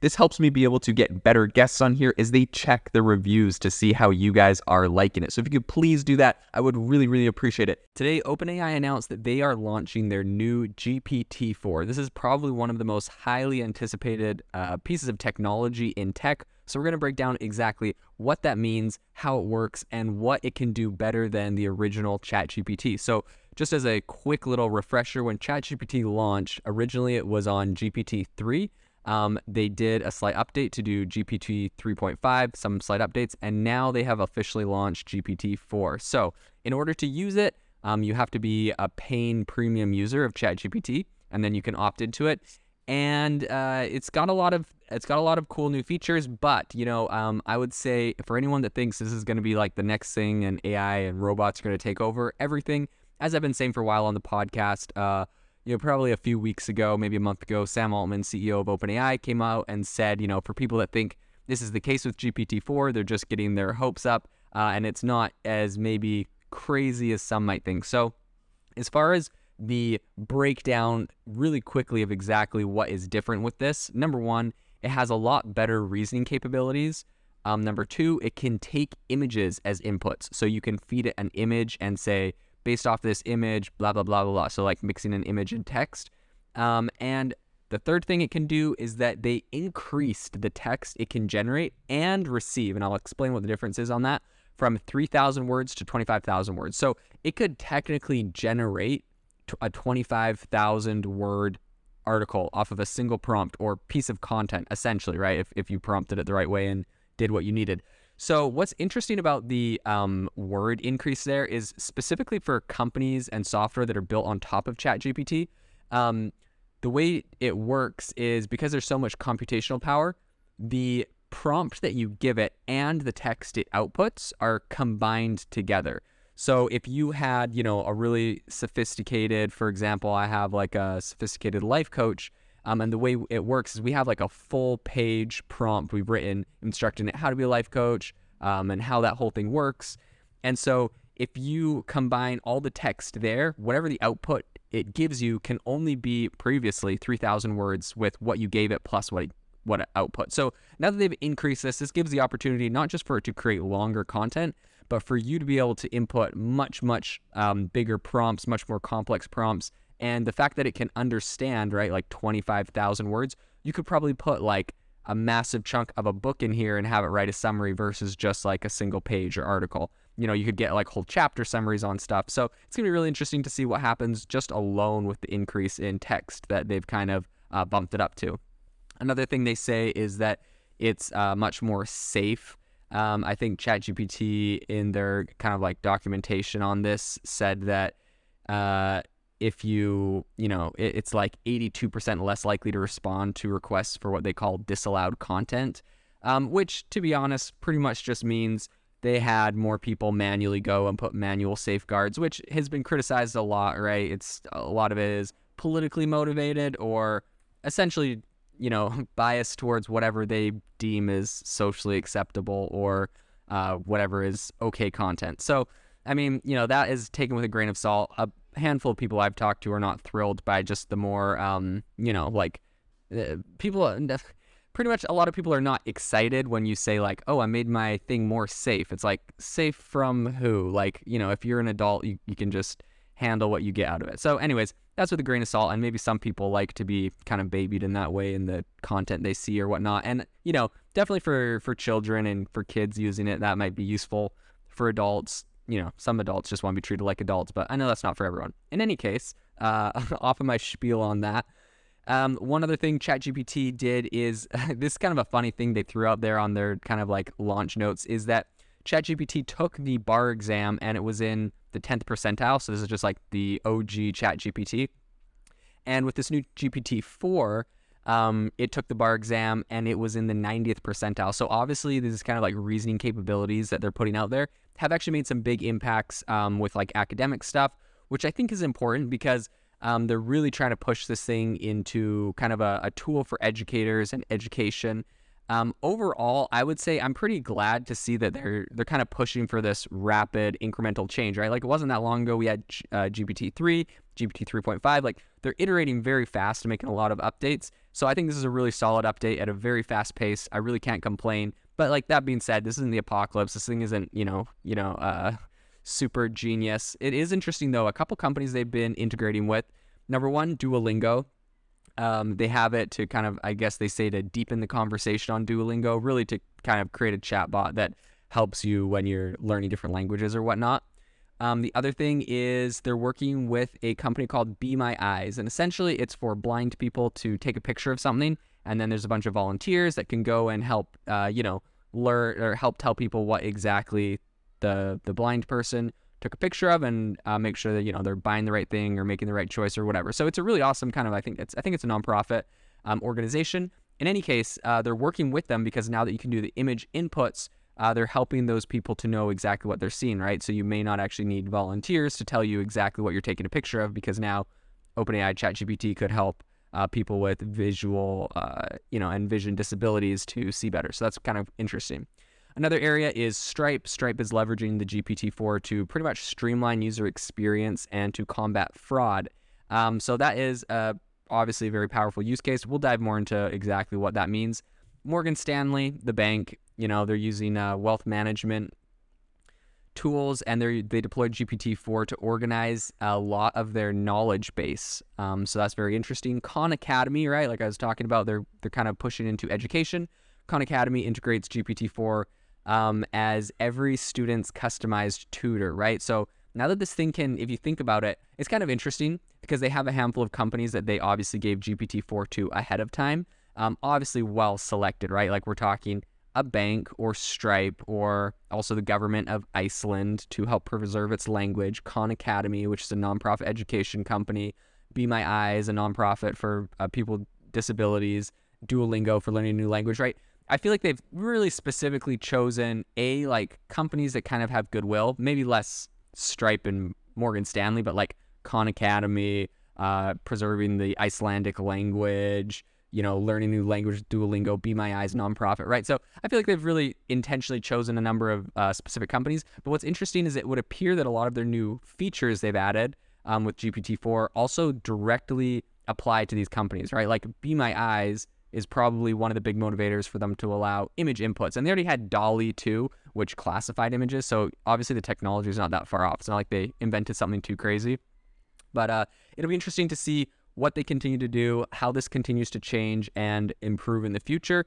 This helps me be able to get better guests on here as they check the reviews to see how you guys are liking it. So if you could please do that, I would really, really appreciate it. Today, OpenAI announced that they are launching their new GPT-4. This is probably one of the most highly anticipated uh, pieces of technology in tech. So we're going to break down exactly what that means, how it works, and what it can do better than the original ChatGPT. So just as a quick little refresher, when ChatGPT launched, originally it was on GPT-3. Um, they did a slight update to do GPT 3.5, some slight updates, and now they have officially launched GPT 4. So, in order to use it, um, you have to be a paying premium user of ChatGPT, and then you can opt into it. And uh, it's got a lot of it's got a lot of cool new features. But you know, um, I would say for anyone that thinks this is going to be like the next thing, and AI and robots are going to take over everything, as I've been saying for a while on the podcast. Uh, you know, probably a few weeks ago, maybe a month ago, Sam Altman, CEO of OpenAI, came out and said, you know, for people that think this is the case with GPT-4, they're just getting their hopes up, uh, and it's not as maybe crazy as some might think. So, as far as the breakdown really quickly of exactly what is different with this, number one, it has a lot better reasoning capabilities. Um, number two, it can take images as inputs. So you can feed it an image and say, based off this image, blah, blah, blah, blah, blah. So, like mixing an image and text. Um, and the third thing it can do is that they increased the text it can generate and receive. And I'll explain what the difference is on that from 3,000 words to 25,000 words. So, it could technically generate a 25,000 word article off of a single prompt or piece of content, essentially, right? If, if you prompted it the right way and did what you needed. So, what's interesting about the um, word increase there is specifically for companies and software that are built on top of ChatGPT. Um, the way it works is because there's so much computational power, the prompt that you give it and the text it outputs are combined together. So if you had, you know, a really sophisticated, for example, I have like a sophisticated life coach um, and the way it works is we have like a full page prompt we've written instructing it how to be a life coach um, and how that whole thing works. And so if you combine all the text there, whatever the output it gives you can only be previously 3,000 words with what you gave it plus what it, what output. So now that they've increased this, this gives the opportunity not just for it to create longer content, but for you to be able to input much, much um, bigger prompts, much more complex prompts and the fact that it can understand, right, like 25,000 words, you could probably put like a massive chunk of a book in here and have it write a summary versus just like a single page or article. You know, you could get like whole chapter summaries on stuff. So it's going to be really interesting to see what happens just alone with the increase in text that they've kind of uh, bumped it up to. Another thing they say is that it's uh, much more safe. Um, I think ChatGPT, in their kind of like documentation on this, said that uh, if you, you know, it, it's like 82% less likely to respond to requests for what they call disallowed content, um, which, to be honest, pretty much just means they had more people manually go and put manual safeguards, which has been criticized a lot, right? It's a lot of it is politically motivated or essentially, you know, biased towards whatever they deem is socially acceptable or uh, whatever is okay content. So, I mean, you know, that is taken with a grain of salt. A handful of people I've talked to are not thrilled by just the more, um, you know, like uh, people. Uh, pretty much, a lot of people are not excited when you say like, "Oh, I made my thing more safe." It's like safe from who? Like, you know, if you're an adult, you, you can just handle what you get out of it. So, anyways, that's with a grain of salt. And maybe some people like to be kind of babied in that way in the content they see or whatnot. And you know, definitely for for children and for kids using it, that might be useful. For adults, you know, some adults just want to be treated like adults, but I know that's not for everyone. In any case, uh, off of my spiel on that, Um, one other thing ChatGPT did is this is kind of a funny thing they threw out there on their kind of like launch notes is that ChatGPT took the bar exam and it was in the 10th percentile. So this is just like the OG ChatGPT. And with this new GPT 4, um, it took the bar exam and it was in the 90th percentile. So obviously, this is kind of like reasoning capabilities that they're putting out there have actually made some big impacts um, with like academic stuff, which I think is important because um, they're really trying to push this thing into kind of a, a tool for educators and education. Um, overall, I would say I'm pretty glad to see that they're they're kind of pushing for this rapid incremental change, right? Like it wasn't that long ago we had uh, GPT three, GPT three point five. Like they're iterating very fast and making a lot of updates. So I think this is a really solid update at a very fast pace. I really can't complain. But like that being said, this isn't the apocalypse. This thing isn't you know you know uh, super genius. It is interesting though. A couple companies they've been integrating with. Number one, Duolingo. Um, they have it to kind of, I guess they say to deepen the conversation on Duolingo, really to kind of create a chatbot that helps you when you're learning different languages or whatnot. Um, the other thing is they're working with a company called Be My Eyes, and essentially it's for blind people to take a picture of something, and then there's a bunch of volunteers that can go and help, uh, you know, learn or help tell people what exactly the the blind person took a picture of and uh, make sure that you know they're buying the right thing or making the right choice or whatever. So it's a really awesome kind of I think it's I think it's a nonprofit um, organization. In any case, uh, they're working with them because now that you can do the image inputs, uh, they're helping those people to know exactly what they're seeing, right? So you may not actually need volunteers to tell you exactly what you're taking a picture of because now OpenAI ChatGPT could help uh, people with visual, uh, you know, and vision disabilities to see better. So that's kind of interesting. Another area is Stripe. Stripe is leveraging the GPT-4 to pretty much streamline user experience and to combat fraud. Um, so that is uh, obviously a very powerful use case. We'll dive more into exactly what that means. Morgan Stanley, the bank, you know, they're using uh, wealth management tools and they they deployed GPT-4 to organize a lot of their knowledge base. Um, so that's very interesting. Khan Academy, right? Like I was talking about, they're they're kind of pushing into education. Khan Academy integrates GPT-4 um, as every student's customized tutor, right? So now that this thing can, if you think about it, it's kind of interesting because they have a handful of companies that they obviously gave GPT-4 to ahead of time. Um, obviously, well selected, right? Like we're talking a bank or Stripe or also the government of Iceland to help preserve its language, Khan Academy, which is a nonprofit education company, Be My Eyes, a nonprofit for uh, people with disabilities, Duolingo for learning a new language, right? I feel like they've really specifically chosen a like companies that kind of have goodwill, maybe less Stripe and Morgan Stanley, but like Khan Academy, uh, preserving the Icelandic language, you know, learning new language, Duolingo, Be My Eyes nonprofit, right? So I feel like they've really intentionally chosen a number of uh, specific companies. But what's interesting is it would appear that a lot of their new features they've added um, with GPT-4 also directly apply to these companies, right? Like Be My Eyes is probably one of the big motivators for them to allow image inputs. And they already had DALL-E 2, which classified images. So obviously the technology is not that far off. It's not like they invented something too crazy. But uh, it'll be interesting to see what they continue to do, how this continues to change and improve in the future.